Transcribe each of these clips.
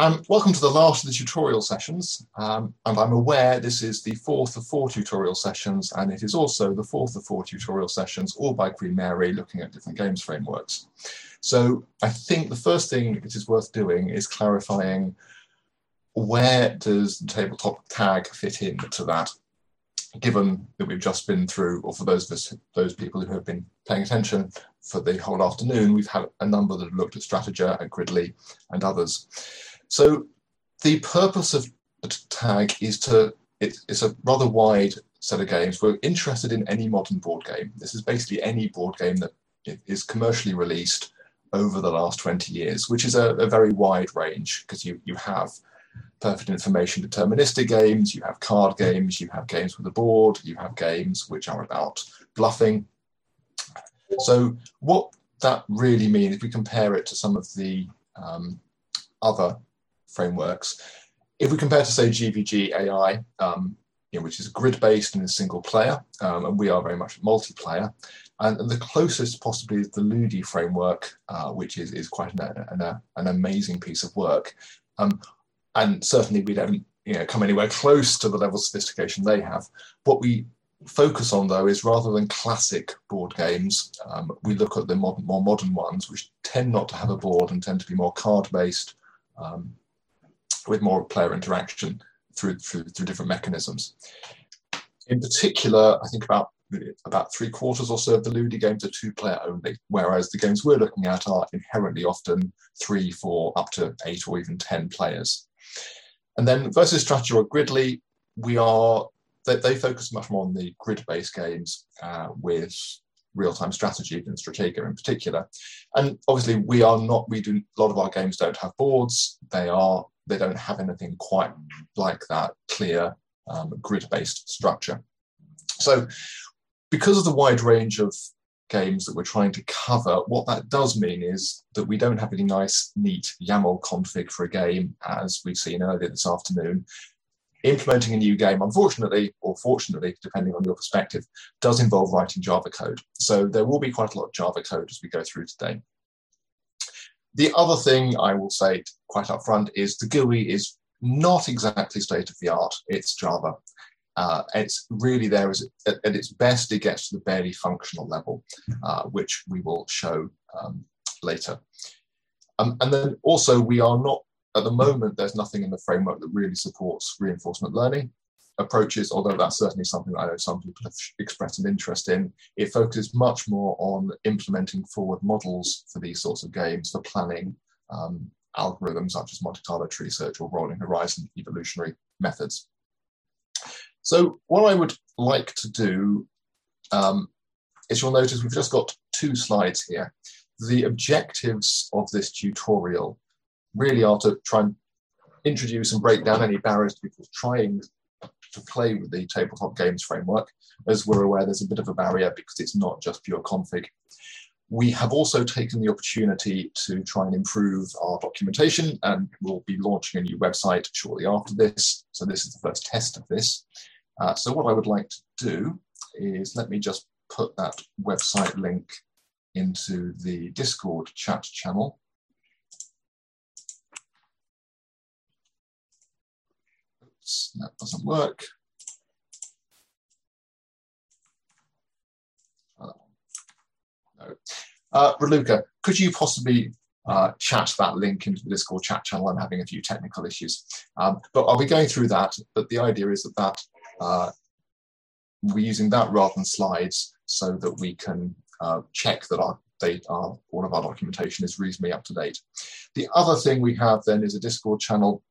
Um, welcome to the last of the tutorial sessions, um, and I'm aware this is the fourth of four tutorial sessions, and it is also the fourth of four tutorial sessions, all by Queen Mary, looking at different games frameworks. So I think the first thing it is worth doing is clarifying where does the tabletop tag fit into that, given that we've just been through, or for those of us, those people who have been paying attention for the whole afternoon, we've had a number that have looked at Stratega, at Griddly, and others. So the purpose of the tag is to, it, it's a rather wide set of games. We're interested in any modern board game. This is basically any board game that is commercially released over the last 20 years, which is a, a very wide range because you, you have perfect information deterministic games, you have card games, you have games with a board, you have games which are about bluffing. So what that really means, if we compare it to some of the um, other frameworks. If we compare to, say, GVG AI, um, you know, which is grid-based and is single player, um, and we are very much multiplayer, and, and, the closest possibly is the Ludii framework, uh, which is, is quite an, an, an amazing piece of work. Um, and certainly we don't you know, come anywhere close to the level of sophistication they have. What we focus on, though, is rather than classic board games, um, we look at the more modern ones, which tend not to have a board and tend to be more card-based, um, with more player interaction through, through, through different mechanisms. In particular, I think about about three quarters or so of the Ludii games are two player only, whereas the games we're looking at are inherently often three, four, up to eight or even 10 players. And then versus Stratega or Griddly, we are, they, they focus much more on the grid based games uh, with real-time strategy and Stratega in particular. And obviously we are not, we do, a lot of our games don't have boards. They are, they don't have anything quite like that clear um, grid-based structure. So because of the wide range of games that we're trying to cover, what that does mean is that we don't have any nice, neat YAML config for a game, as we've seen earlier this afternoon implementing a new game, unfortunately, or fortunately, depending on your perspective, does involve writing Java code. So there will be quite a lot of Java code as we go through today. The other thing I will say quite upfront is the GUI is not exactly state of the art, it's Java. Uh, it's really there as at, at, its best, it gets to the barely functional level, uh, which we will show um, later. Um, and then also, we are not at the moment, there's nothing in the framework that really supports reinforcement learning approaches, although that's certainly something I know some people have expressed an interest in. It focuses much more on implementing forward models for these sorts of games, for planning um, algorithms such as Monte Carlo tree search or rolling horizon evolutionary methods. So what I would like to do um, is you'll notice we've just got two slides here. The objectives of this tutorial really are to try and introduce and break down any barriers to people trying to play with the tabletop games framework. As we're aware, there's a bit of a barrier because it's not just pure config. We have also taken the opportunity to try and improve our documentation and we'll be launching a new website shortly after this. So this is the first test of this. Uh, so what I would like to do is let me just put that website link into the Discord chat channel. that doesn't work. Uh, no. Uh, Raluca, could you possibly uh, chat that link into the Discord chat channel? I'm having a few technical issues, um, but I'll be going through that. But the idea is that that uh, we're using that rather than slides so that we can uh, check that our our, all of our documentation is reasonably up to date. The other thing we have then is a Discord channel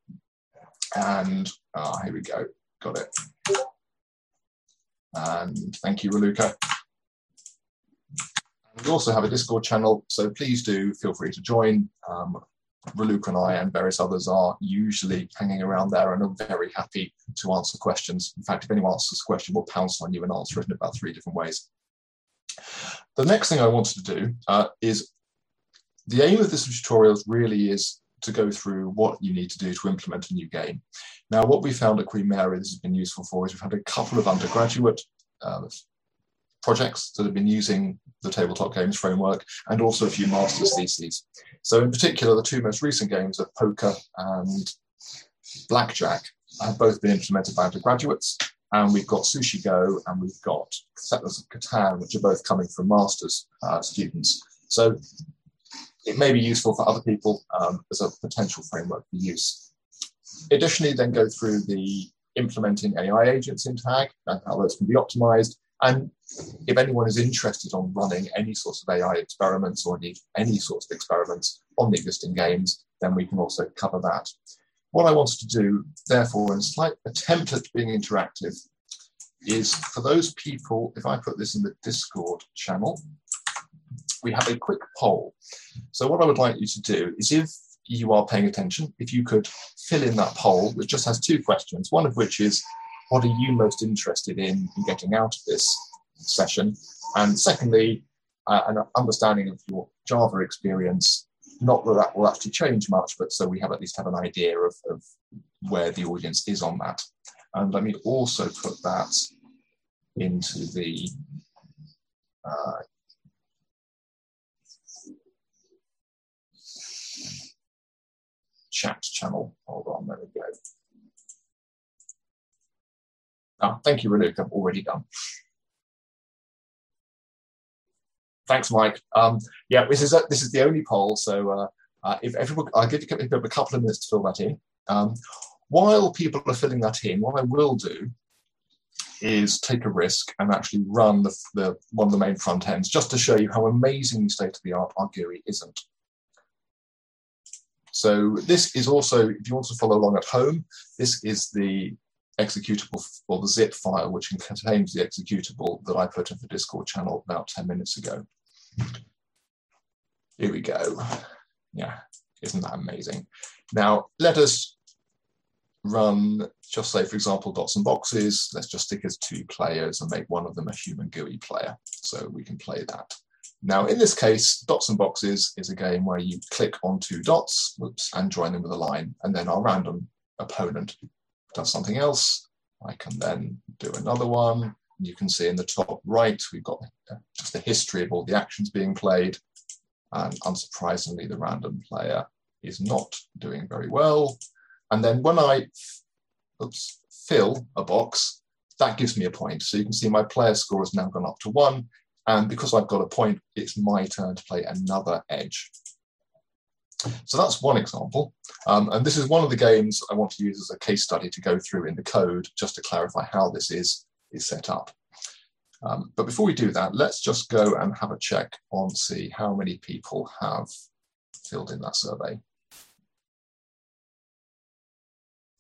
and uh, here we go, got it. And thank you, Raluca. We also have a Discord channel, so please do feel free to join. Um, Raluca and I and various others are usually hanging around there and are very happy to answer questions. In fact, if anyone asks a question, we'll pounce on you and answer it in about three different ways. The next thing I wanted to do uh, is the aim of this tutorial really is to go through what you need to do to implement a new game. Now, what we found at Queen Mary this has been useful for is we've had a couple of undergraduate um, projects that have been using the tabletop games framework and also a few master's theses. So in particular, the two most recent games of poker and blackjack have both been implemented by undergraduates. And we've got Sushi Go and we've got Settlers of Catan, which are both coming from master's uh, students. So it may be useful for other people um, as a potential framework for use. Additionally, then go through the implementing AI agents in TAG and how those can be optimized. And if anyone is interested on running any sorts of AI experiments or any, any sorts of experiments on the existing games, then we can also cover that. What I wanted to do, therefore, in a slight attempt at being interactive, is for those people, if I put this in the Discord channel, we have a quick poll. So what I would like you to do is if you are paying attention, if you could fill in that poll, which just has two questions, one of which is, what are you most interested in, in getting out of this session? And secondly, uh, an understanding of your Java experience, not that that will actually change much, but so we have at least have an idea of, of where the audience is on that. And let me also put that into the uh, chat channel. Hold on, there we go. Oh, thank you, Renuk. I've already done. Thanks, Mike. Um, yeah, this is a, this is the only poll. So uh, uh, if everyone, I'll give you a couple of minutes to fill that in. Um, while people are filling that in, what I will do is take a risk and actually run the, the one of the main front ends just to show you how amazingly state of the art our GUI isn't. So this is also, if you want to follow along at home, this is the executable or the zip file which contains the executable that I put in the Discord channel about 10 minutes ago. Here we go. Yeah, isn't that amazing? Now, let us run, just say, for example, dots and boxes. Let's just stick as two players and make one of them a human GUI player. So we can play that. Now, in this case, dots and boxes is a game where you click on two dots whoops, and join them with a line, and then our random opponent does something else. I can then do another one. You can see in the top right, we've got just the history of all the actions being played. And unsurprisingly, the random player is not doing very well. And then when I oops, fill a box, that gives me a point. So you can see my player score has now gone up to one, and because I've got a point, it's my turn to play another edge. So that's one example. Um, and this is one of the games I want to use as a case study to go through in the code, just to clarify how this is, is set up. Um, but before we do that, let's just go and have a check on see how many people have filled in that survey.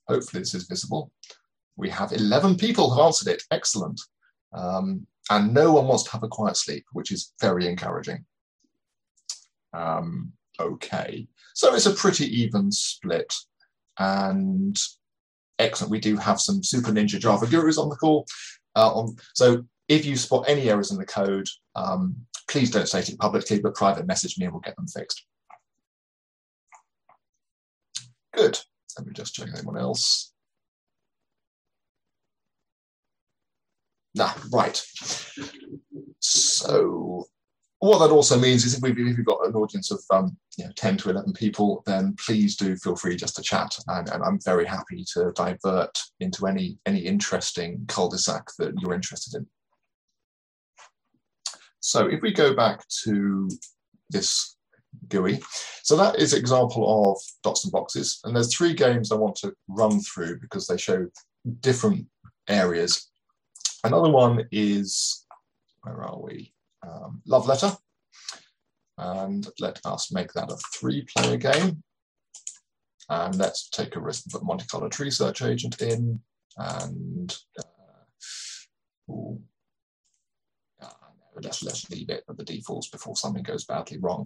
Hopefully this is visible. We have 11 people who answered it. Excellent. Um, and no one wants to have a quiet sleep, which is very encouraging. Um, okay, so it's a pretty even split, and excellent. We do have some super ninja Java gurus on the call. Uh, on, so if you spot any errors in the code, um, please don't state it publicly, but private message me and we'll get them fixed. Good. Let me just check anyone else. Nah, right. So what that also means is if we've, if we've got an audience of um, you know, 10 to 11 people, then please do feel free just to chat. And, and I'm very happy to divert into any, any interesting cul-de-sac that you're interested in. So if we go back to this GUI, so that is example of dots and boxes. And there's three games I want to run through because they show different areas Another one is, where are we? Um, Love Letter. And let us make that a three player game. And let's take a risk and put Monte Carlo Tree Search Agent in. And uh, let's, let's leave it at the defaults before something goes badly wrong.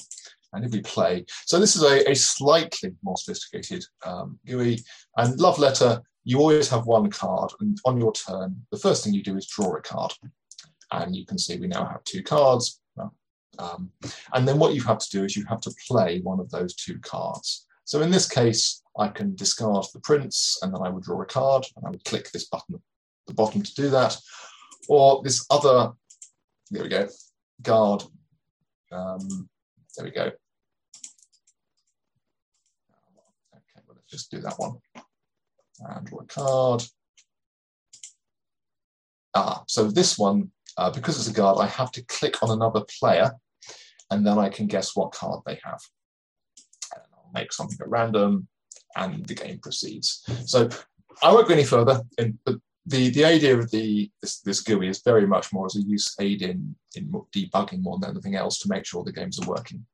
And if we play, so this is a, a slightly more sophisticated um, GUI. And Love Letter you always have one card, and on your turn, the first thing you do is draw a card. And you can see we now have two cards. Um, and then what you have to do is you have to play one of those two cards. So in this case, I can discard the prince, and then I would draw a card, and I would click this button at the bottom to do that. Or this other there we go, guard, um, there we go. Okay, well, let's just do that one. And draw a card. Ah, so this one, uh, because it's a guard, I have to click on another player and then I can guess what card they have. And I'll make something at random and the game proceeds. So I won't go any further, in, but the, the idea of the this, this GUI is very much more as a use aid in, in debugging more than anything else to make sure the games are working.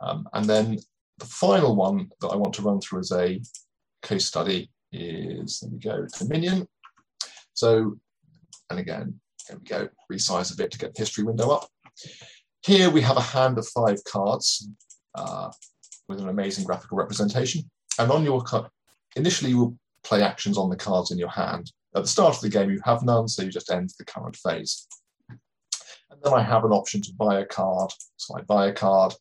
Um, and then the final one that I want to run through as a case study is, there we go, Dominion. So and again, there we go, resize a bit to get the history window up. Here we have a hand of five cards uh, with an amazing graphical representation. And on your card, initially you will play actions on the cards in your hand. At the start of the game, you have none, so you just end the current phase. And then I have an option to buy a card. So I buy a card,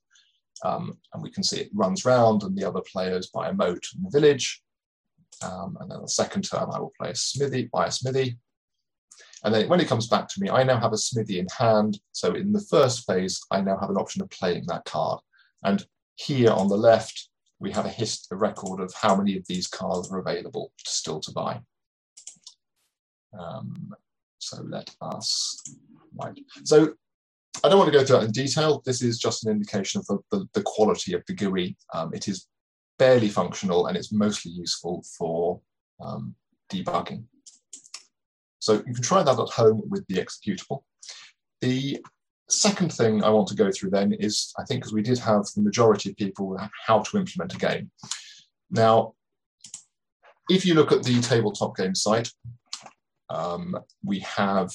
um, and we can see it runs round, and the other players buy a moat and the village. Um, and then the second turn, I will play a smithy, buy a smithy, and then when it comes back to me, I now have a smithy in hand. So in the first phase, I now have an option of playing that card. And here on the left, we have a, hist a record of how many of these cards are available still to buy. Um, so let us, right. So I don't want to go through that in detail. This is just an indication of the, the, the quality of the GUI. Um, it is barely functional and it's mostly useful for um, debugging. So you can try that at home with the executable. The second thing I want to go through then is, I think, because we did have the majority of people how to implement a game. Now, if you look at the tabletop game site, um, we have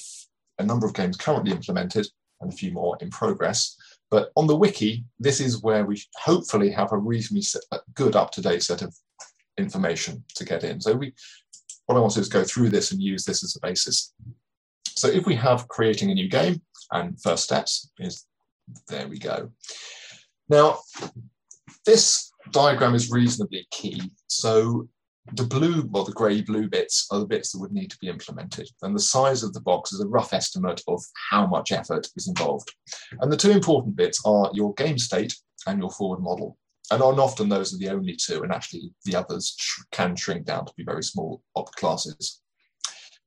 a number of games currently implemented and a few more in progress. But on the wiki, this is where we hopefully have a reasonably good up-to-date set of information to get in. So we what I want to do is go through this and use this as a basis. So if we have creating a new game, and first steps is, there we go. Now, this diagram is reasonably key. So the blue, well, the grey blue bits are the bits that would need to be implemented. And the size of the box is a rough estimate of how much effort is involved. And the two important bits are your game state and your forward model. And often those are the only two, and actually the others can shrink down to be very small op classes.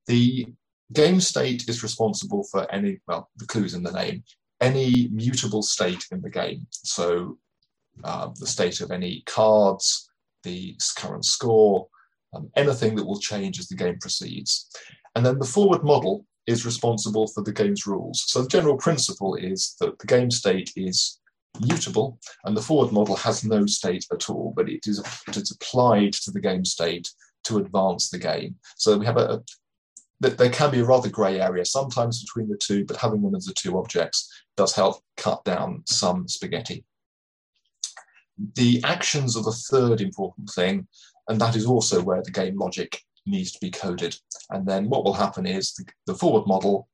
The game state is responsible for any, well, the clues in the name, any mutable state in the game. So uh, the state of any cards, the current score, um, anything that will change as the game proceeds. And then the forward model is responsible for the game's rules. So the general principle is that the game state is mutable, and the forward model has no state at all, but it is, it is applied to the game state to advance the game. So we have a, a there can be a rather grey area sometimes between the two, but having them as the two objects does help cut down some spaghetti. The actions are the third important thing, and that is also where the game logic needs to be coded. And then what will happen is the, the forward model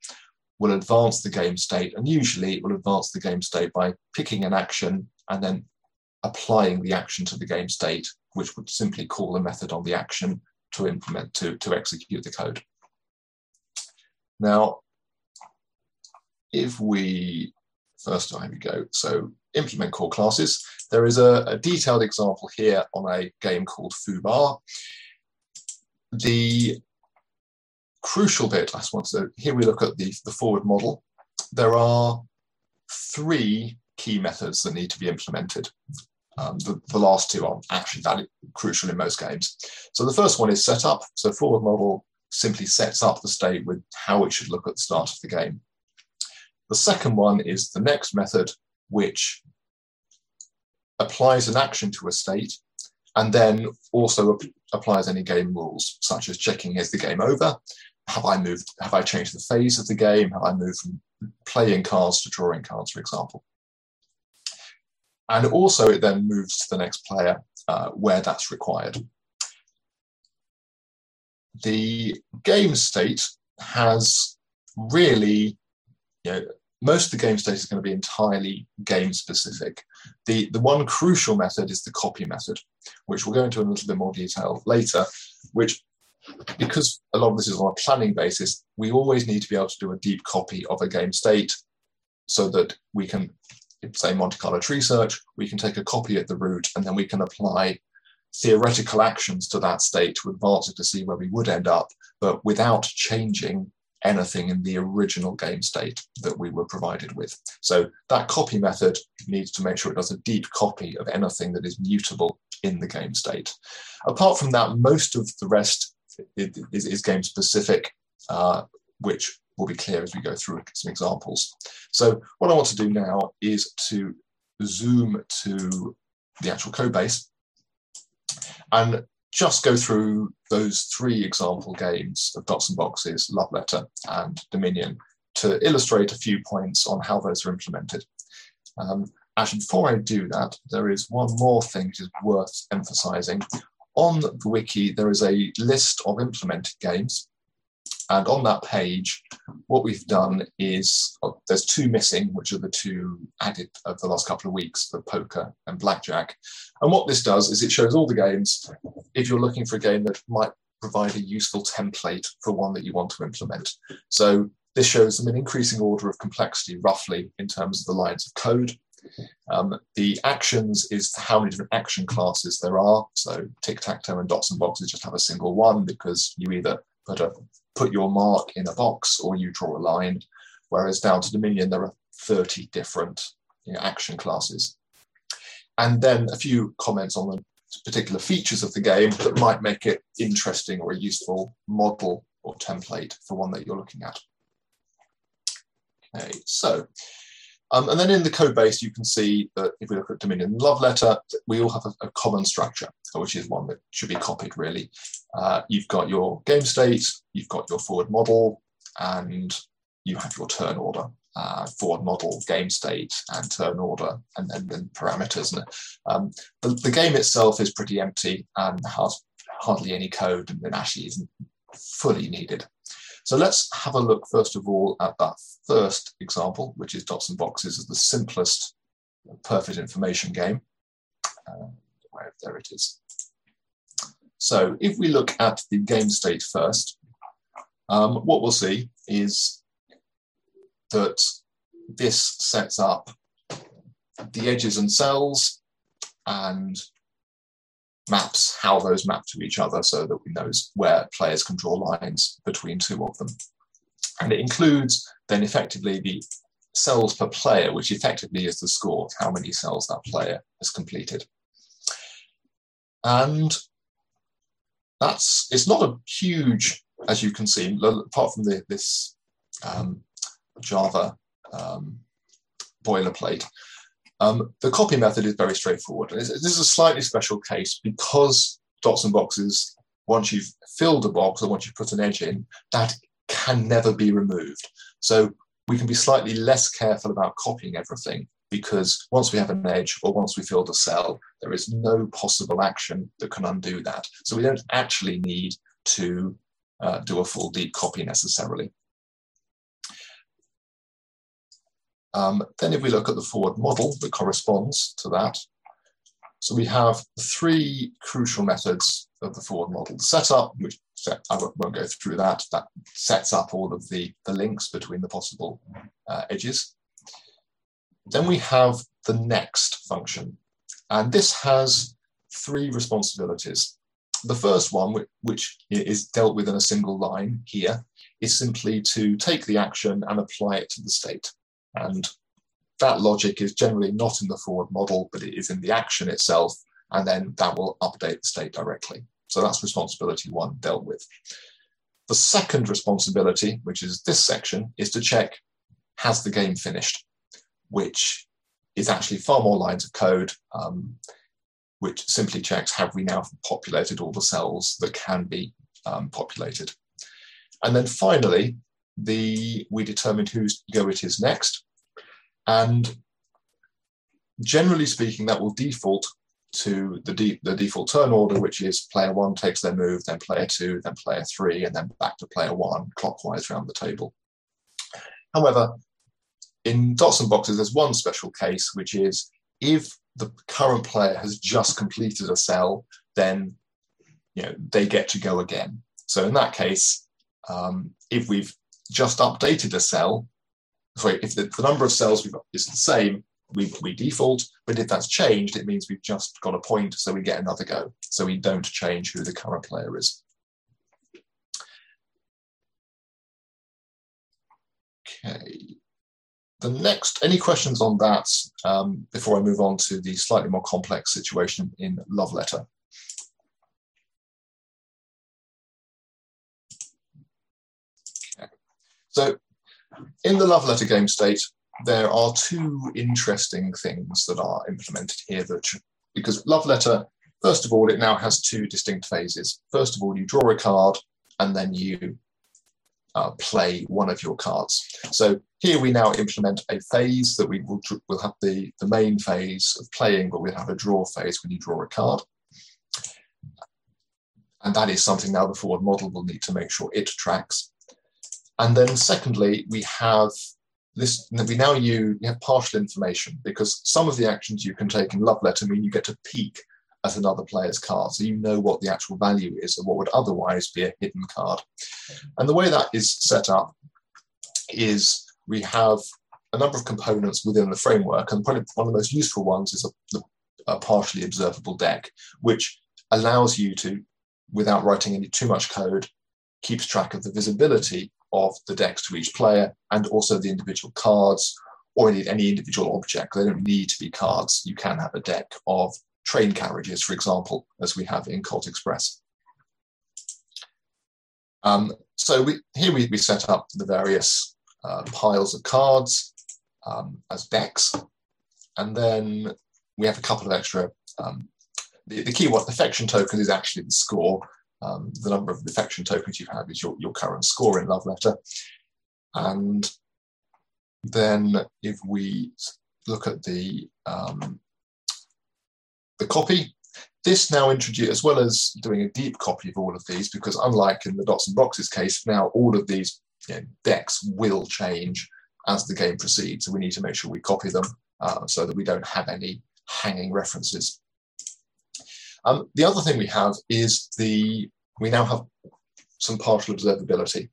will advance the game state, and usually it will advance the game state by picking an action and then applying the action to the game state, which would simply call a method on the action to implement, to, to execute the code. Now, if we, first time we go, so implement core classes, there is a, a detailed example here on a game called Foobar. The crucial bit, I suppose, so here we look at the, the forward model. There are three key methods that need to be implemented. Um, the, the, last two are actually valid, crucial in most games. So the first one is setup. So forward model simply sets up the state with how it should look at the start of the game. The second one is the next method, which applies an action to a state and then also applies any game rules, such as checking is the game over have I moved, have I changed the phase of the game? Have I moved from playing cards to drawing cards, for example? And also it then moves to the next player uh, where that's required. The game state has really, you know, most of the game state is going to be entirely game specific. The, the one crucial method is the copy method, which we'll go into in a little bit more detail later, which because a lot of this is on a planning basis, we always need to be able to do a deep copy of a game state so that we can, say Monte Carlo tree search, we can take a copy at the root and then we can apply theoretical actions to that state to advance it to see where we would end up, but without changing anything in the original game state that we were provided with. So that copy method needs to make sure it does a deep copy of anything that is mutable in the game state. Apart from that, most of the rest is, is game specific, uh, which will be clear as we go through some examples. So what I want to do now is to zoom to the actual code base and just go through those three example games of Dots and Boxes, Love Letter, and Dominion to illustrate a few points on how those are implemented. Um, actually, before I do that, there is one more thing that is worth emphasizing. On the wiki, there is a list of implemented games. And on that page, what we've done is oh, there's two missing, which are the two added of the last couple of weeks for poker and blackjack. And what this does is it shows all the games. If you're looking for a game that might provide a useful template for one that you want to implement. So this shows them in increasing order of complexity, roughly in terms of the lines of code. Um, the actions is how many different action classes there are. So tic-tac-toe and dots and boxes just have a single one because you either put a put your mark in a box or you draw a line. Whereas down to Dominion, there are 30 different you know, action classes. And then a few comments on the particular features of the game that might make it interesting or a useful model or template for one that you're looking at. Okay, so, um, and then in the code base, you can see that if we look at Dominion Love Letter, we all have a, a common structure, which is one that should be copied really. Uh, you've got your game state, you've got your forward model, and you have your turn order. Uh, forward model, game state, and turn order, and then, parameters. And um, the, the, game itself is pretty empty and has hardly any code, and actually isn't fully needed. So let's have a look first of all at that first example, which is dots and boxes as the simplest perfect information game. Uh, where there it is. So if we look at the game state first, um, what we'll see is that this sets up the edges and cells and maps how those map to each other so that we know where players can draw lines between two of them. And it includes then effectively the cells per player, which effectively is the score, of how many cells that player has completed. And that's it's not a huge, as you can see, apart from the, this um, Java um, boilerplate. Um, the copy method is very straightforward. This is a slightly special case because dots and boxes, once you've filled a box or once you've put an edge in, that can never be removed. So we can be slightly less careful about copying everything because once we have an edge or once we filled a cell, there is no possible action that can undo that. So we don't actually need to uh, do a full deep copy necessarily. Um, then if we look at the forward model that corresponds to that, so we have three crucial methods of the forward model. The setup, which set, I won't go through that, that sets up all of the, the links between the possible uh, edges. Then we have the next function, and this has three responsibilities. The first one, which is dealt with in a single line here, is simply to take the action and apply it to the state. And that logic is generally not in the forward model, but it is in the action itself, and then that will update the state directly. So that's responsibility one dealt with. The second responsibility, which is this section, is to check, has the game finished? which is actually far more lines of code, um, which simply checks have we now populated all the cells that can be um, populated. And then finally, the we determined whose go it is next. And generally speaking, that will default to the, de the default turn order, which is player one takes their move, then player two, then player three, and then back to player one, clockwise around the table. However, in dots and boxes, there's one special case, which is if the current player has just completed a cell, then you know they get to go again. So in that case, um, if we've just updated a cell, sorry, if the, the number of cells we've got is the same, we, we default, but if that's changed, it means we've just got a point, so we get another go. So we don't change who the current player is. Okay. The next, any questions on that um, before I move on to the slightly more complex situation in Love Letter? So in the Love Letter game state, there are two interesting things that are implemented here that because love letter first of all it now has two distinct phases. First of all you draw a card and then you uh, play one of your cards. So here we now implement a phase that we will will have the the main phase of playing but we'll have a draw phase when you draw a card. And that is something now the forward model will need to make sure it tracks and then secondly we have this we now you, you have partial information because some of the actions you can take in love letter mean you get to peek at another player's card. So you know what the actual value is of what would otherwise be a hidden card. And the way that is set up is we have a number of components within the framework and probably one of the most useful ones is a, a partially observable deck which allows you to without writing any too much code keeps track of the visibility of the decks to each player and also the individual cards or indeed any individual object. They don't need to be cards. You can have a deck of train carriages, for example, as we have in Colt Express. Um, so we, here we, we set up the various uh, piles of cards um, as decks, and then we have a couple of extra. Um, the, the key one, affection token, is actually the score, um, the number of affection tokens you have is your, your current score in Love Letter. And then if we look at the um, the copy, this now introduces, as well as doing a deep copy of all of these, because unlike in the dots and boxes case, now all of these you know, decks will change as the game proceeds. So we need to make sure we copy them uh, so that we don't have any hanging references. Um, the other thing we have is the we now have some partial observability.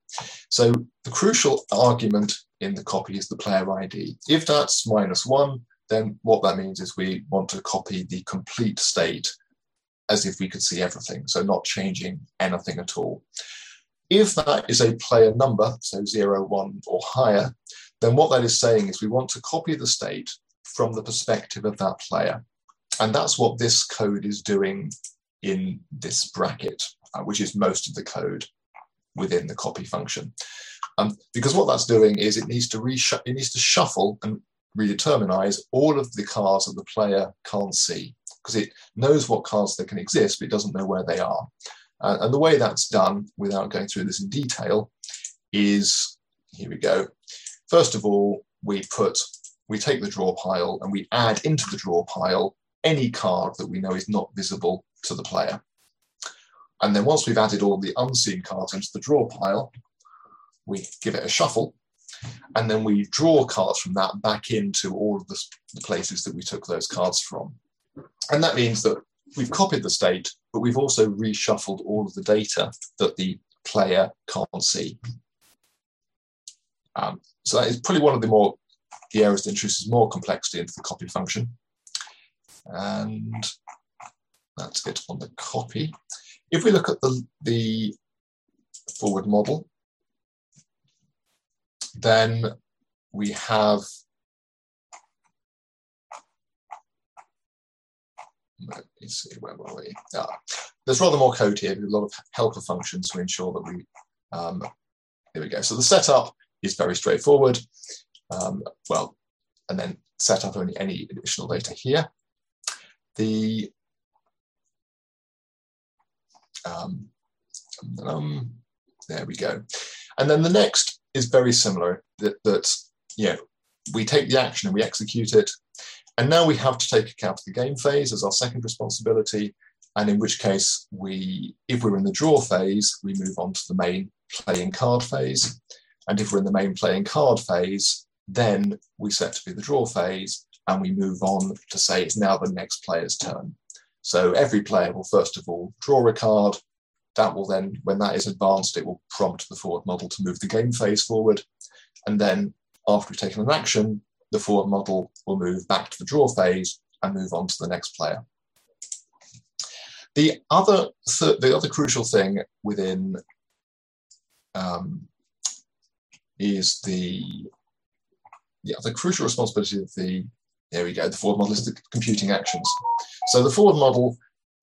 So the crucial argument in the copy is the player ID. If that's minus one, then what that means is we want to copy the complete state as if we could see everything, so not changing anything at all. If that is a player number, so zero, one, or higher, then what that is saying is we want to copy the state from the perspective of that player. And that's what this code is doing in this bracket, uh, which is most of the code within the copy function. Um, because what that's doing is it needs to it needs to shuffle and redeterminize all of the cards that the player can't see because it knows what cards that can exist, but it doesn't know where they are. Uh, and the way that's done, without going through this in detail, is here we go. First of all, we put we take the draw pile and we add into the draw pile any card that we know is not visible to the player. And then once we've added all the unseen cards into the draw pile, we give it a shuffle, and then we draw cards from that back into all of the, places that we took those cards from. And that means that we've copied the state, but we've also reshuffled all of the data that the player can't see. Um, so that is probably one of the more the areas that introduces more complexity into the copy function. And that's it on the copy. If we look at the, the forward model, then we have let me see where were we? Ah, there's rather more code here a lot of helper functions to ensure that we um, here we go. So the setup is very straightforward. Um, well and then set up only any additional data here the um, um, there we go. And then the next is very similar that, that you know, we take the action and we execute it. And now we have to take account of the game phase as our second responsibility. And in which case, we, if we're in the draw phase, we move on to the main playing card phase. And if we're in the main playing card phase, then we set to be the draw phase and we move on to say it's now the next player's turn. So every player will first of all draw a card. That will then, when that is advanced, it will prompt the forward model to move the game phase forward. And then after we've taken an action, the forward model will move back to the draw phase and move on to the next player. The other, th the other crucial thing within um, is the the crucial responsibility of the there we go, the forward model is the computing actions. So the forward model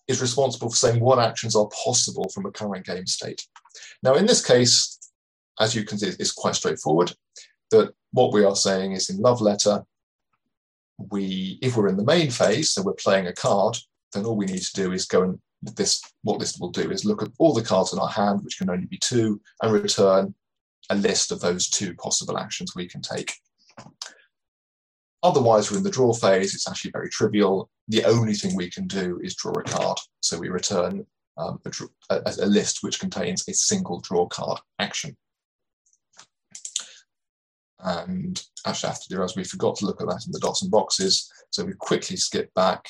is responsible for saying what actions are possible from a current game state. Now, in this case, as you can see, it's quite straightforward that what we are saying is in love letter, we, if we're in the main phase, so we're playing a card, then all we need to do is go and this, what this will do is look at all the cards in our hand, which can only be two, and return a list of those two possible actions we can take. Otherwise, we're in the draw phase, it's actually very trivial. The only thing we can do is draw a card. So we return um, a, a, a list which contains a single draw card action. And actually, after do as we forgot to look at that in the dots and boxes. So we quickly skip back.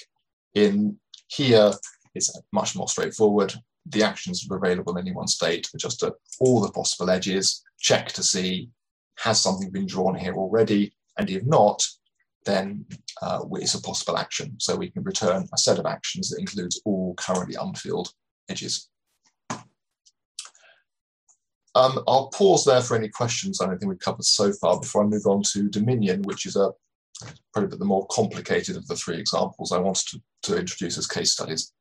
In here, it's much more straightforward. The actions are available in any one state, are just all the possible edges, check to see has something been drawn here already, and if not, then uh, it's a possible action. So we can return a set of actions that includes all currently unfilled edges. Um, I'll pause there for any questions on anything we've covered so far before I move on to Dominion, which is a probably the more complicated of the three examples I wanted to, to introduce as case studies.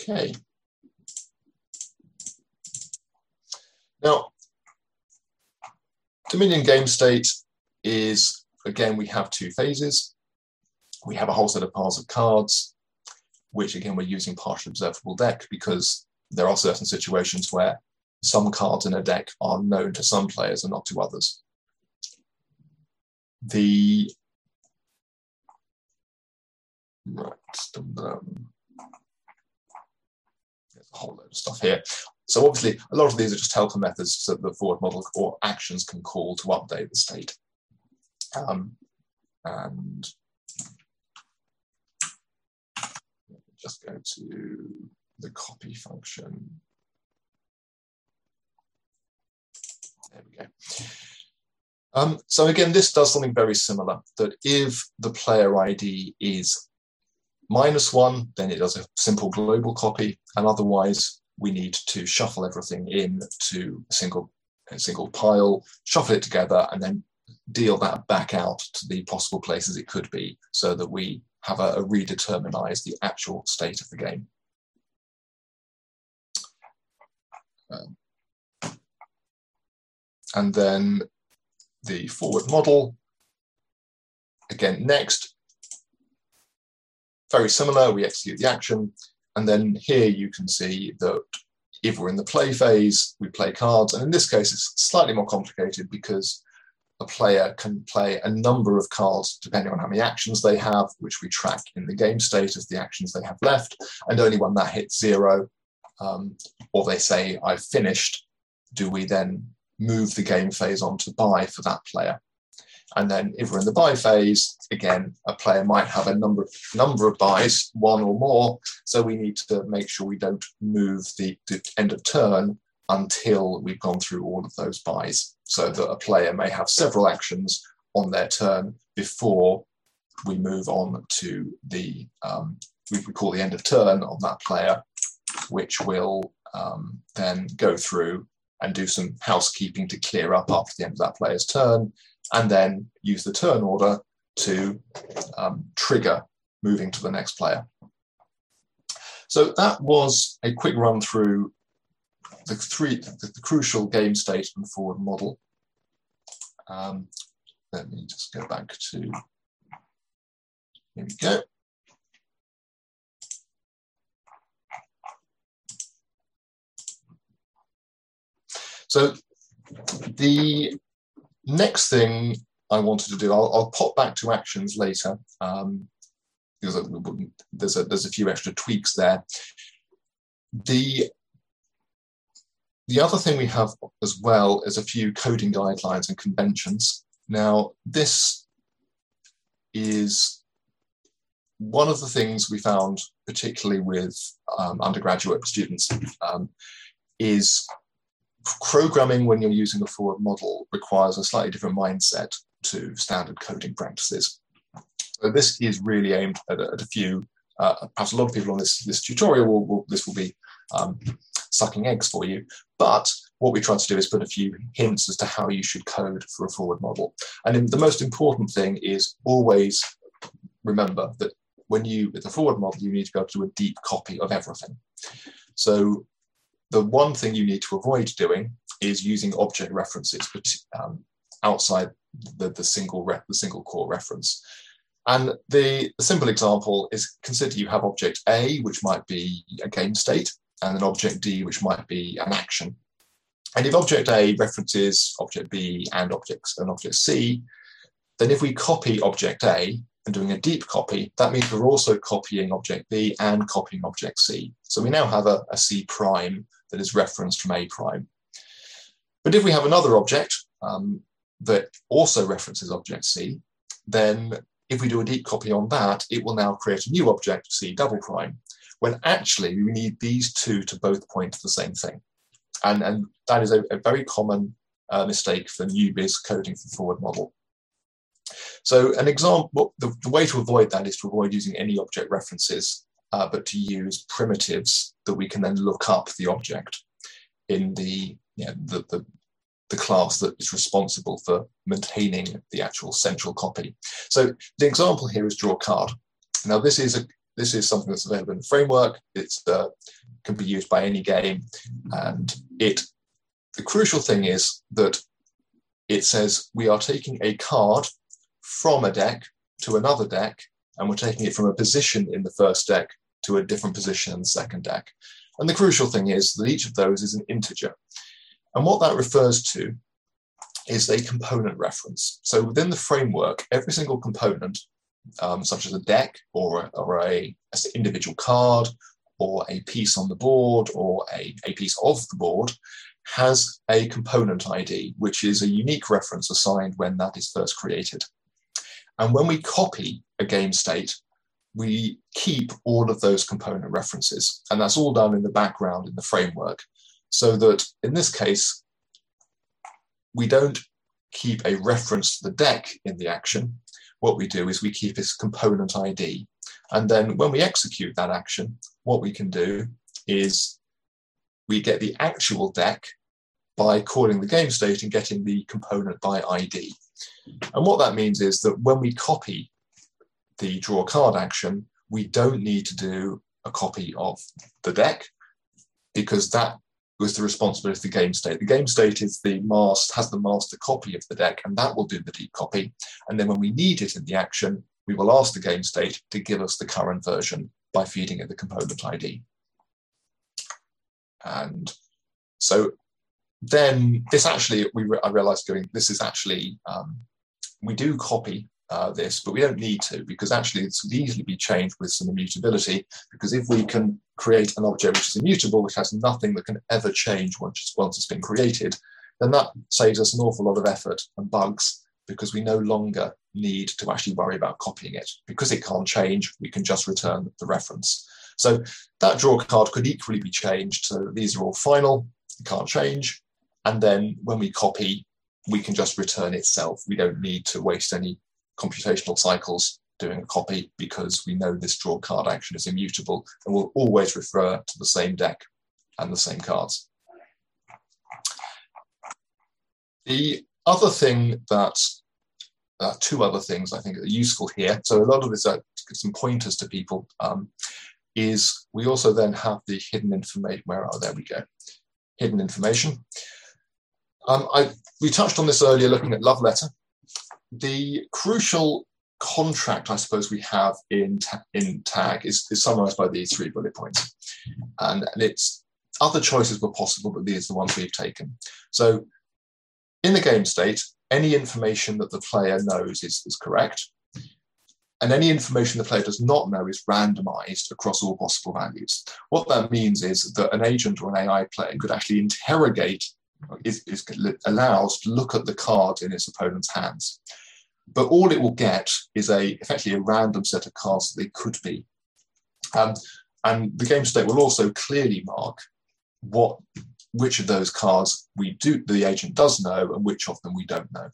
Okay. Now, Dominion game state is, again, we have two phases. We have a whole set of piles of cards which again we're using partially observable deck because there are certain situations where some cards in a deck are known to some players and not to others. The right, um, there's a whole load of stuff here. So obviously, a lot of these are just helper methods that the forward model or actions can call to update the state. Um, and just go to the copy function. There we go. Um, so again, this does something very similar, that if the player ID is minus one, then it does a simple global copy, and otherwise we need to shuffle everything in to a single, a single pile, shuffle it together, and then deal that back out to the possible places it could be so that we have a, a redeterminize the actual state of the game. Um, and then the forward model, again, next, very similar, we execute the action, and then here you can see that if we're in the play phase, we play cards, and in this case, it's slightly more complicated because a player can play a number of cards depending on how many actions they have, which we track in the game state as the actions they have left. And only when that hits zero, um, or they say, I've finished, do we then move the game phase on to buy for that player. And then if we're in the buy phase, again, a player might have a number, of number of buys, one or more. So we need to make sure we don't move the, the end of turn until we've gone through all of those buys so that a player may have several actions on their turn before we move on to the, um, we call the end of turn on that player, which will um, then go through and do some housekeeping to clear up after the end of that player's turn, and then use the turn order to um, trigger moving to the next player. So that was a quick run through the three the, the crucial game state and forward model. Um, let me just go back to here we go. So the next thing I wanted to do, I'll, I'll pop back to actions later um, because there's a, there's a few extra tweaks there. The the other thing we have as well is a few coding guidelines and conventions. Now, this is one of the things we found, particularly with um, undergraduate students, um, is programming when you're using a forward model requires a slightly different mindset to standard coding practices. So this is really aimed at, at a few, uh, perhaps a lot of people on this, this tutorial, will, will this will be um, sucking eggs for you. But what we try to do is put a few hints as to how you should code for a forward model. And the most important thing is always remember that when you, with a forward model, you need to be able to do a deep copy of everything. So the one thing you need to avoid doing is using object references um, outside the, the single the single core reference. And the, the simple example is consider you have object A, which might be a game state, and an object D, which might be an action. And if object A references object B and objects and object C, then if we copy object A and doing a deep copy, that means we're also copying object B and copying object C. So we now have a, a C prime that is referenced from A prime. But if we have another object um, that also references object C, then if we do a deep copy on that, it will now create a new object, C double prime, when actually we need these two to both point to the same thing. And, and that is a, a very common uh, mistake for newbies coding for forward model. So an example, the, the, way to avoid that is to avoid using any object references, uh, but to use primitives that we can then look up the object in the, you know, the, the, the class that is responsible for maintaining the actual central copy. So the example here is draw card. Now this is a this is something that's available in the framework. It uh, can be used by any game, and it. The crucial thing is that it says we are taking a card from a deck to another deck, and we're taking it from a position in the first deck to a different position in the second deck. And the crucial thing is that each of those is an integer. And what that refers to is a component reference. So within the framework, every single component um, such as a deck or, or a, a, individual card or a piece on the board or a, a piece of the board has a component ID, which is a unique reference assigned when that is first created. And when we copy a game state, we keep all of those component references. And that's all done in the background in the framework. So that in this case, we don't keep a reference to the deck in the action, what we do is we keep its component ID. And then when we execute that action, what we can do is we get the actual deck by calling the game state and getting the component by ID. And what that means is that when we copy the draw card action, we don't need to do a copy of the deck because that was the responsibility of the game state. The game state is the master, has the master copy of the deck, and that will do the deep copy. And then when we need it in the action, we will ask the game state to give us the current version by feeding it the component ID. And so then this actually, we re I realized going, this is actually, um, we do copy uh, this, but we don't need to because actually could easily be changed with some immutability because if we can create an object which is immutable, which has nothing that can ever change once, once it's been created, then that saves us an awful lot of effort and bugs because we no longer need to actually worry about copying it. Because it can't change, we can just return the reference. So that draw card could equally be changed. So these are all final, it can't change. And then when we copy, we can just return itself. We don't need to waste any computational cycles doing a copy because we know this draw card action is immutable and will always refer to the same deck and the same cards. The other thing that, uh, two other things I think are useful here, so a lot of this are some pointers to people, um, is we also then have the hidden information, where are, there we go, hidden information. Um, I, we touched on this earlier looking at love letter. The crucial contract, I suppose, we have in, ta in tag is, is summarized by these three bullet points. And, and it's other choices were possible, but these are the ones we've taken. So in the game state, any information that the player knows is, is correct. And any information the player does not know is randomized across all possible values. What that means is that an agent or an AI player could actually interrogate, is, is allows to look at the cards in its opponent's hands but all it will get is a effectively a random set of cards that they could be. Um, and the game state will also clearly mark what which of those cards we do the agent does know and which of them we don't know.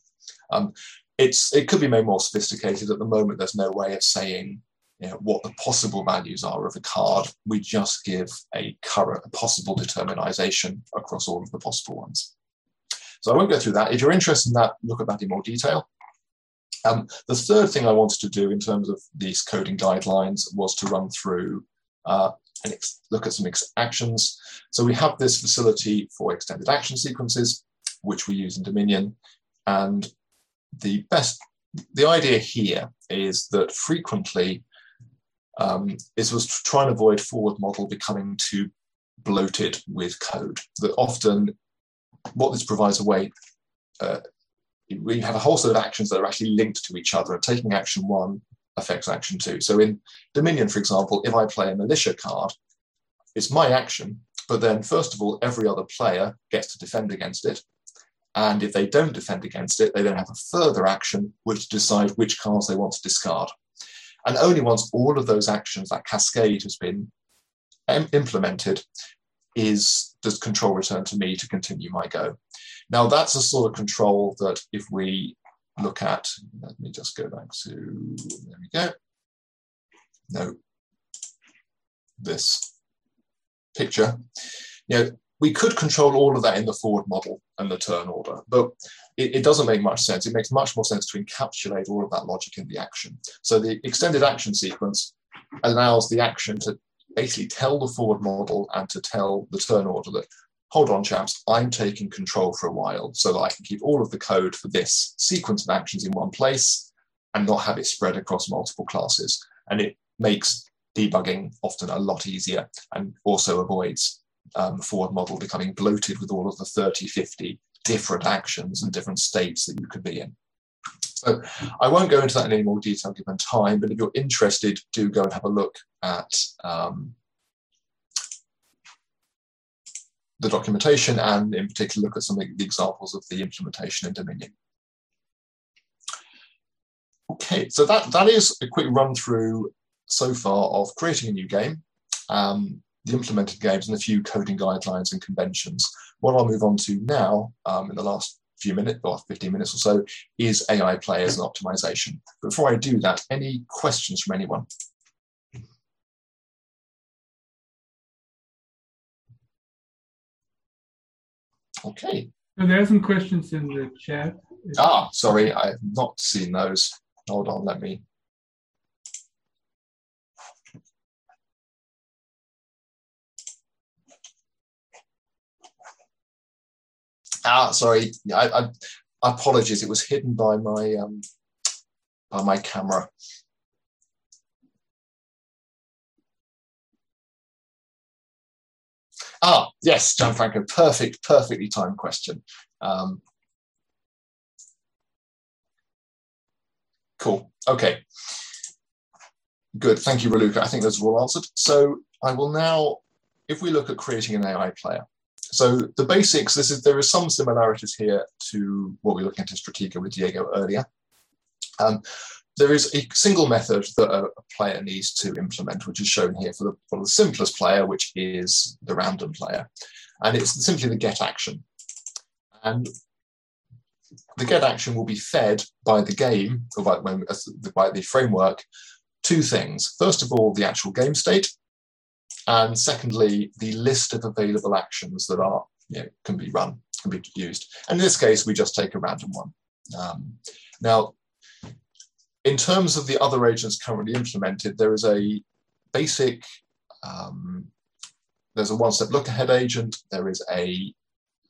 Um, it's it could be made more sophisticated. At the moment, there's no way of saying you know, what the possible values are of a card. We just give a current a possible determinization across all of the possible ones. So I won't go through that. If you're interested in that, look at that in more detail. Um, the third thing I wanted to do in terms of these coding guidelines was to run through uh, and look at some actions. So we have this facility for extended action sequences, which we use in Dominion. And the best, the idea here is that frequently um, is was to try and avoid forward model becoming too bloated with code. That often what this provides away, uh, we have a whole set of actions that are actually linked to each other and taking action one affects action two. So in Dominion, for example, if I play a militia card, it's my action, but then first of all, every other player gets to defend against it. And if they don't defend against it, they then have a further action which decide which cards they want to discard. And only once all of those actions, that cascade has been implemented, is does control return to me to continue my go. Now that's a sort of control that if we look at, let me just go back to, there we go. No, this picture. You know, we could control all of that in the forward model and the turn order, but it, it, doesn't make much sense. It makes much more sense to encapsulate all of that logic in the action. So the extended action sequence allows the action to basically tell the forward model and to tell the turn order that, hold on, chaps, I'm taking control for a while so that I can keep all of the code for this sequence of actions in one place and not have it spread across multiple classes. And it makes debugging often a lot easier and also avoids um, forward model becoming bloated with all of the 30, 50 different actions and different states that you could be in. So I won't go into that in any more detail given time, but if you're interested, do go and have a look at um, the documentation and in particular look at some of the examples of the implementation in Dominion. Okay, so that, that is a quick run through so far of creating a new game, um, the implemented games and a few coding guidelines and conventions. What I'll move on to now um, in the last few minutes or 15 minutes or so is AI players and optimization. Before I do that, any questions from anyone? Okay. there are some questions in the chat. Ah, sorry, I have not seen those. Hold on, let me Ah, sorry. I, I, apologies. It was hidden by my um, by my camera. Ah, yes, Gianfranco. Perfect, perfectly timed question. Um, cool. Okay. Good. Thank you, Raluca. I think those were all answered. So I will now, if we look at creating an AI player, so the basics, this is there is some similarities here to what we were looking at in Stratega with Diego earlier. Um, there is a single method that a, a, player needs to implement, which is shown here for the, for the simplest player, which is the random player. And it's simply the get action. And the get action will be fed by the game, or by, by the framework, two things. First of all, the actual game state, and secondly, the list of available actions that are you know, can be run, can be used. And in this case, we just take a random one. Um, now, in terms of the other agents currently implemented, there is a basic, um, there's a one-step look-ahead agent, there is a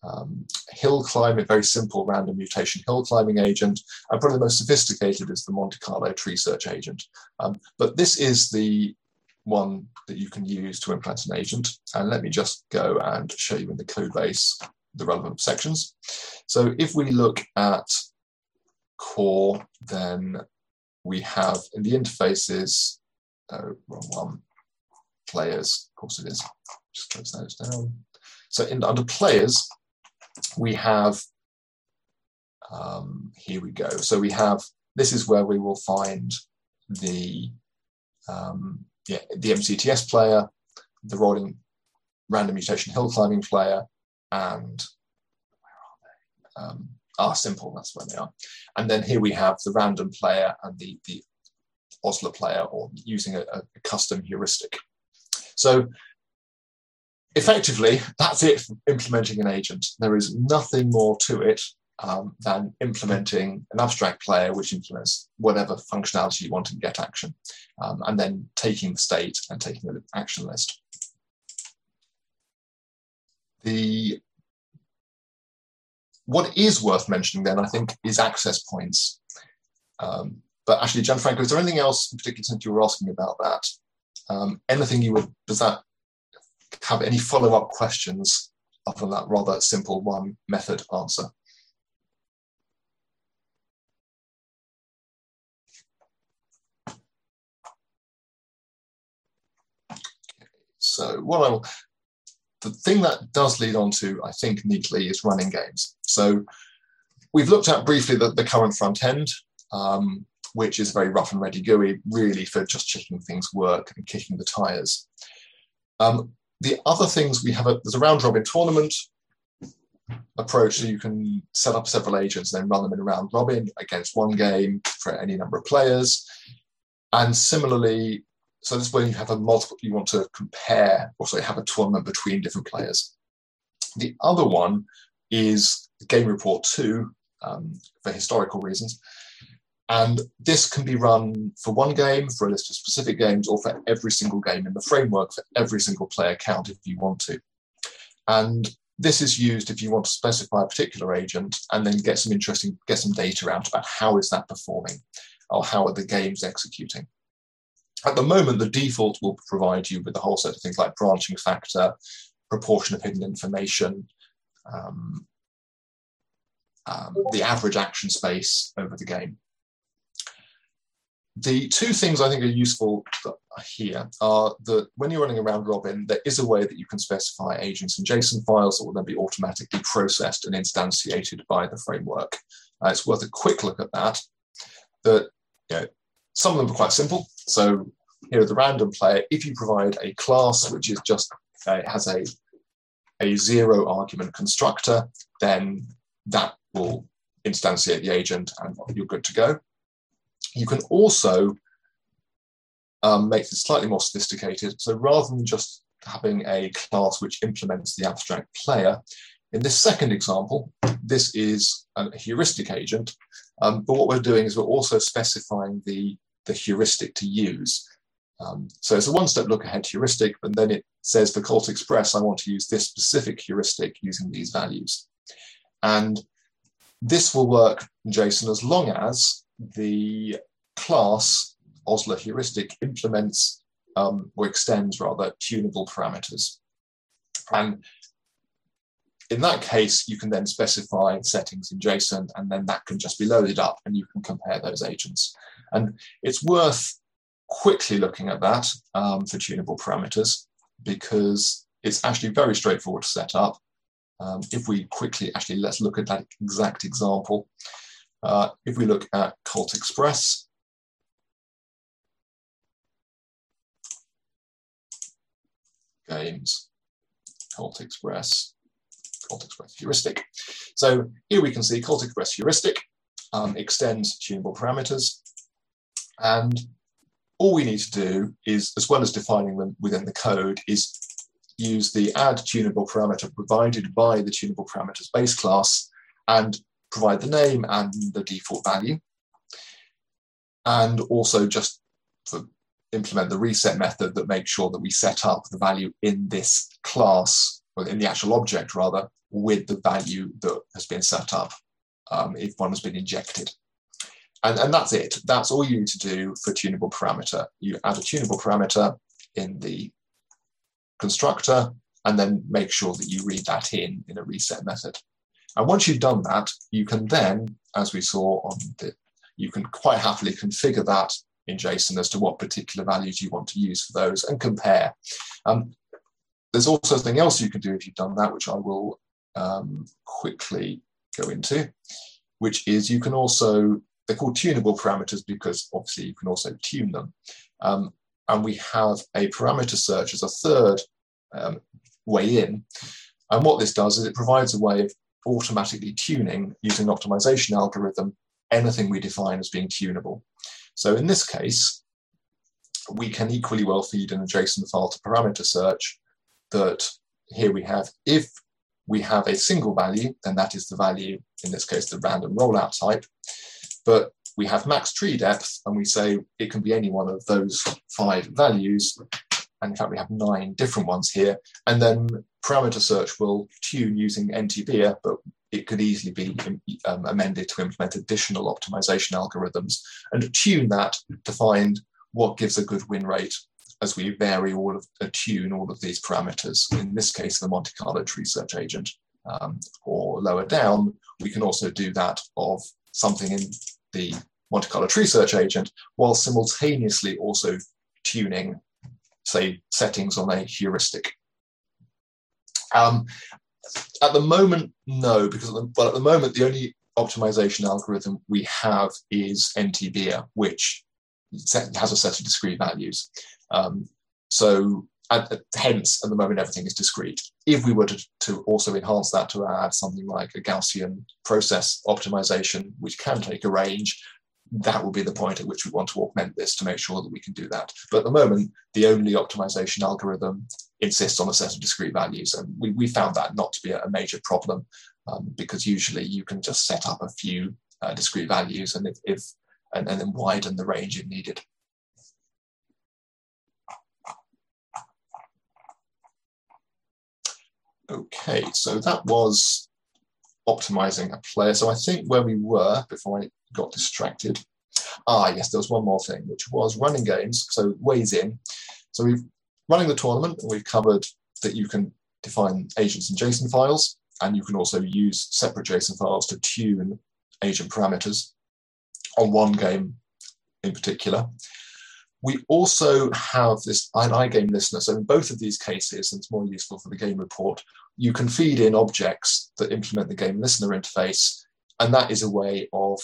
um, hill climbing, very simple random mutation hill climbing agent, and probably the most sophisticated is the Monte Carlo tree search agent. Um, but this is the one that you can use to implant an agent. And let me just go and show you in the code base the relevant sections. So if we look at core, then we have in the interfaces, oh, wrong one, players, of course it is, just close those down. So in, under players, we have, um, here we go. So we have, this is where we will find the um, yeah, the MCTS player, the rolling random mutation hill climbing player, and where are they? Um, are simple, that's where they are. And then here we have the random player and the, the OSLA player or using a, a custom heuristic. So effectively, that's it for implementing an agent. There is nothing more to it um, than implementing an abstract player which implements whatever functionality you want in get action, um, and then taking the state and taking the action list. The what is worth mentioning then, I think, is access points. Um, but actually, John Gianfranco, is there anything else in particular since you were asking about that? Um, anything you would, does that have any follow-up questions other than that rather simple one method answer? So what I'll, the thing that does lead on to, I think, neatly is running games. So we've looked at briefly the, the current front end, um, which is very rough and ready GUI, really for just checking things work and kicking the tires. Um, the other things we have, a, there's a round robin tournament approach, so you can set up several agents and then run them in a round robin against one game for any number of players. And similarly, so this is where you have a multiple, you want to compare, or sorry, have a tournament between different players. The other one is Game Report 2 um, for historical reasons. And this can be run for one game, for a list of specific games, or for every single game in the framework for every single player count if you want to. And this is used if you want to specify a particular agent and then get some interesting, get some data out about how is that performing or how are the games executing. At the moment, the default will provide you with a whole set of things like branching factor, proportion of hidden information, um, um, the average action space over the game. The two things I think are useful here are that when you're running around robin, there is a way that you can specify agents in JSON files that will then be automatically processed and instantiated by the framework. Uh, it's worth a quick look at that. That you know, some of them are quite simple. So here the random player, if you provide a class which is just uh, has a a zero argument constructor, then that will instantiate the agent and you're good to go. You can also um, make it slightly more sophisticated. So rather than just having a class which implements the abstract player, in this second example, this is a heuristic agent, um, but what we're doing is we're also specifying the, the heuristic to use. Um, so it's a one-step look ahead heuristic, but then it says for Colt Express, I want to use this specific heuristic using these values. And this will work in JSON as long as the class OSLA heuristic implements um, or extends rather tunable parameters. And in that case, you can then specify settings in JSON and then that can just be loaded up and you can compare those agents. And it's worth quickly looking at that um, for tunable parameters because it's actually very straightforward to set up. Um, if we quickly, actually, let's look at that exact example. Uh, if we look at Colt Express, games, Colt Express, Colt Express heuristic. So here we can see Colt Express heuristic um, extends tunable parameters. And all we need to do is, as well as defining them within the code, is use the add tunable parameter provided by the tunable parameters base class and provide the name and the default value. And also just implement the reset method that makes sure that we set up the value in this class, or in the actual object rather, with the value that has been set up um, if one has been injected. And, and that's it. That's all you need to do for tunable parameter. You add a tunable parameter in the constructor and then make sure that you read that in in a reset method. And once you've done that, you can then, as we saw on the, you can quite happily configure that in JSON as to what particular values you want to use for those and compare. Um, there's also something else you can do if you've done that, which I will um, quickly go into, which is you can also, they're called tunable parameters because obviously you can also tune them. Um, and we have a parameter search as a third um, way in. And what this does is it provides a way of automatically tuning using an optimization algorithm anything we define as being tunable. So in this case, we can equally well feed an JSON file to parameter search that here we have if we have a single value, then that is the value, in this case, the random rollout type. But we have max tree depth, and we say it can be any one of those five values. And in fact, we have nine different ones here. And then parameter search will tune using NTBEA, but it could easily be um, amended to implement additional optimization algorithms and tune that to find what gives a good win rate as we vary all of tune all of these parameters. In this case, the Monte Carlo tree search agent, um, or lower down, we can also do that of something in the Monte Carlo tree search agent, while simultaneously also tuning, say, settings on a heuristic. Um, at the moment, no, because the, well, at the moment, the only optimization algorithm we have is NTBEA, which has a set of discrete values. Um, so at, hence, at the moment, everything is discrete. If we were to, to also enhance that to add something like a Gaussian process optimization, which can take a range, that will be the point at which we want to augment this to make sure that we can do that. But at the moment, the only optimization algorithm insists on a set of discrete values. And we, we found that not to be a, major problem um, because usually you can just set up a few uh, discrete values and if, if and, and then widen the range if needed. Okay, so that was optimizing a player. So I think where we were before I got distracted. Ah, yes, there was one more thing, which was running games. So ways in. So we've running the tournament, we've covered that you can define agents in JSON files, and you can also use separate JSON files to tune agent parameters on one game in particular. We also have this an iGame listener. So in both of these cases, and it's more useful for the game report, you can feed in objects that implement the game listener interface, and that is a way of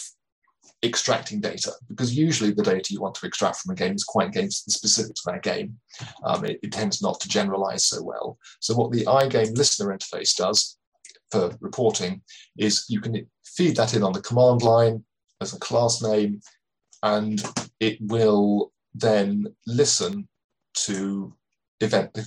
extracting data because usually the data you want to extract from a game is quite game specific to that game. Um, it, it, tends not to generalize so well. So what the iGame listener interface does for reporting is you can feed that in on the command line as a class name, and it will then listen to event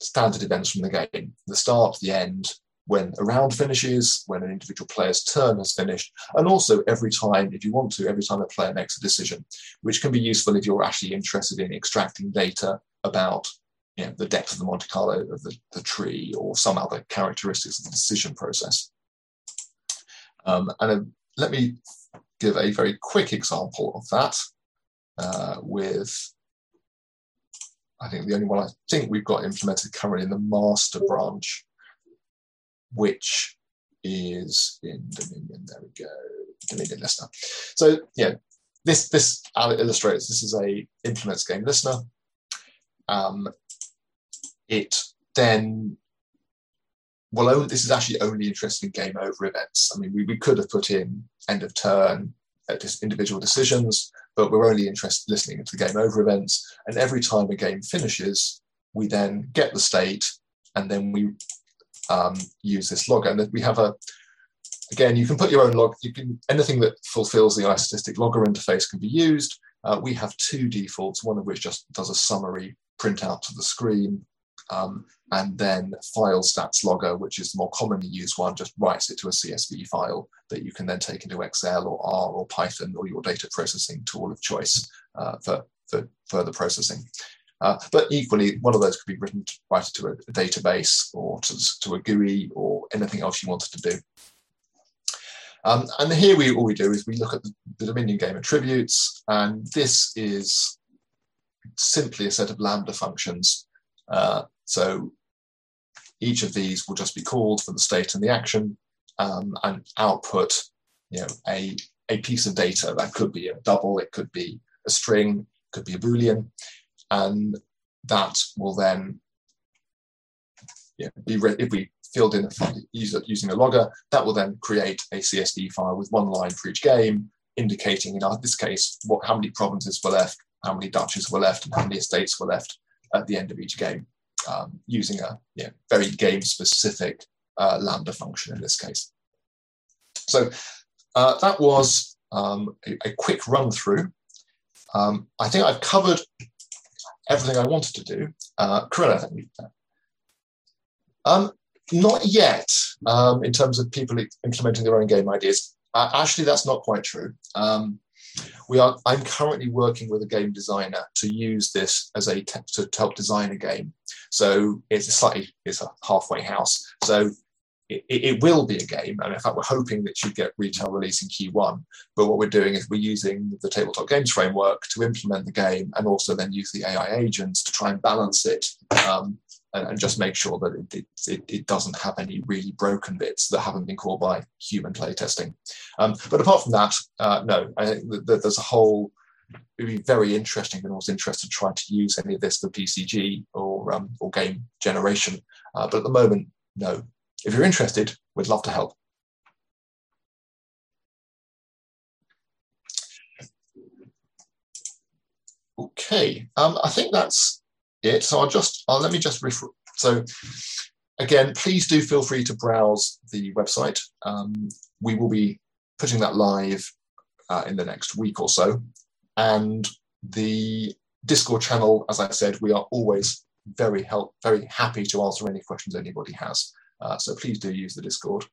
standard events from the game, the start, the end, when a round finishes, when an individual player's turn has finished, and also every time, if you want to, every time a player makes a decision, which can be useful if you're actually interested in extracting data about you know, the depth of the Monte Carlo of the, the tree or some other characteristics of the decision process. Um, and uh, let me give a very quick example of that uh, with, I think the only one I think we've got implemented currently in the master branch which is in Dominion. There we go, Dominion listener. So yeah, this this illustrates this is a implements game listener. Um, it then well, only, this is actually only interested in game over events. I mean, we, we could have put in end of turn, uh, individual decisions, but we're only interested listening to the game over events. And every time a game finishes, we then get the state and then we um, use this logger. And we have a, again, you can put your own log, you can, anything that fulfills the iStatistic logger interface can be used. Uh, we have two defaults, one of which just does a summary printout to the screen, um, and then file stats logger, which is the more commonly used one, just writes it to a CSV file that you can then take into Excel or R or Python or your data processing tool of choice uh, for, for further processing. Uh, but equally, one of those could be written to, right to a, a database or to, to, a GUI or anything else you wanted to do. Um, and here we all we do is we look at the, the Dominion game attributes, and this is simply a set of lambda functions. Uh, so each of these will just be called for the state and the action um, and output you know, a, a piece of data. That could be a double, it could be a string, could be a Boolean and that will then yeah, be re- if we filled in using a logger, that will then create a CSV file with one line for each game, indicating in this case what how many provinces were left, how many duchies were left, and how many estates were left at the end of each game, um, using a very game specific uh, lambda function in this case. So uh, that was um, a, a, quick run through. Um, I think I've covered everything I wanted to do. Uh, Corinna, thank you. Um, not yet, um, in terms of people implementing their own game ideas. Uh, actually, that's not quite true. Um, we are. I'm currently working with a game designer to use this as a te- to, help design a game. So it's a slightly it's a halfway house. So it, it, will be a game. And in fact, we're hoping that you get retail release in Q1. But what we're doing is we're using the tabletop games framework to implement the game and also then use the AI agents to try and balance it um, and, and, just make sure that it, it, it, doesn't have any really broken bits that haven't been caught by human playtesting. Um, but apart from that, uh, no, I think that there's a whole it would be very interesting and was interested to try to use any of this for PCG or um, or game generation. Uh, but at the moment, no, if you're interested, we'd love to help. Okay, um, I think that's it. So I'll just, I'll, let me just refer. So again, please do feel free to browse the website. Um, we will be putting that live uh, in the next week or so. And the Discord channel, as I said, we are always very help, very happy to answer any questions anybody has. Uh, so please do use the Discord.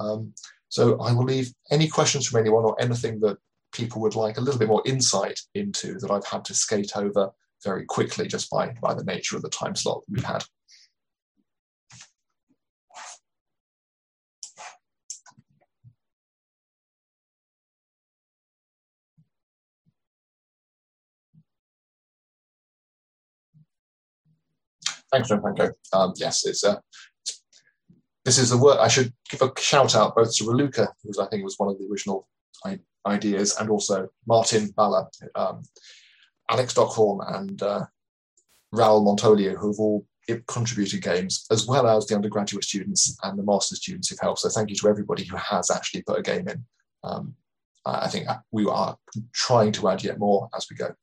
Um, so I will leave any questions from anyone or anything that people would like a little bit more insight into that I've had to skate over very quickly just by, by the nature of the time slot we've had. Thanks, Gianfranco. Um, yes, it's a this is the work. I should give a shout out both to Raluca, who I think was one of the original ideas, and also Martin Balla, um, Alex Dockhorn, and uh, Raul Montoliu, who have all contributed games, as well as the undergraduate students and the master students who've helped. So thank you to everybody who has actually put a game in. Um, I think we are trying to add yet more as we go.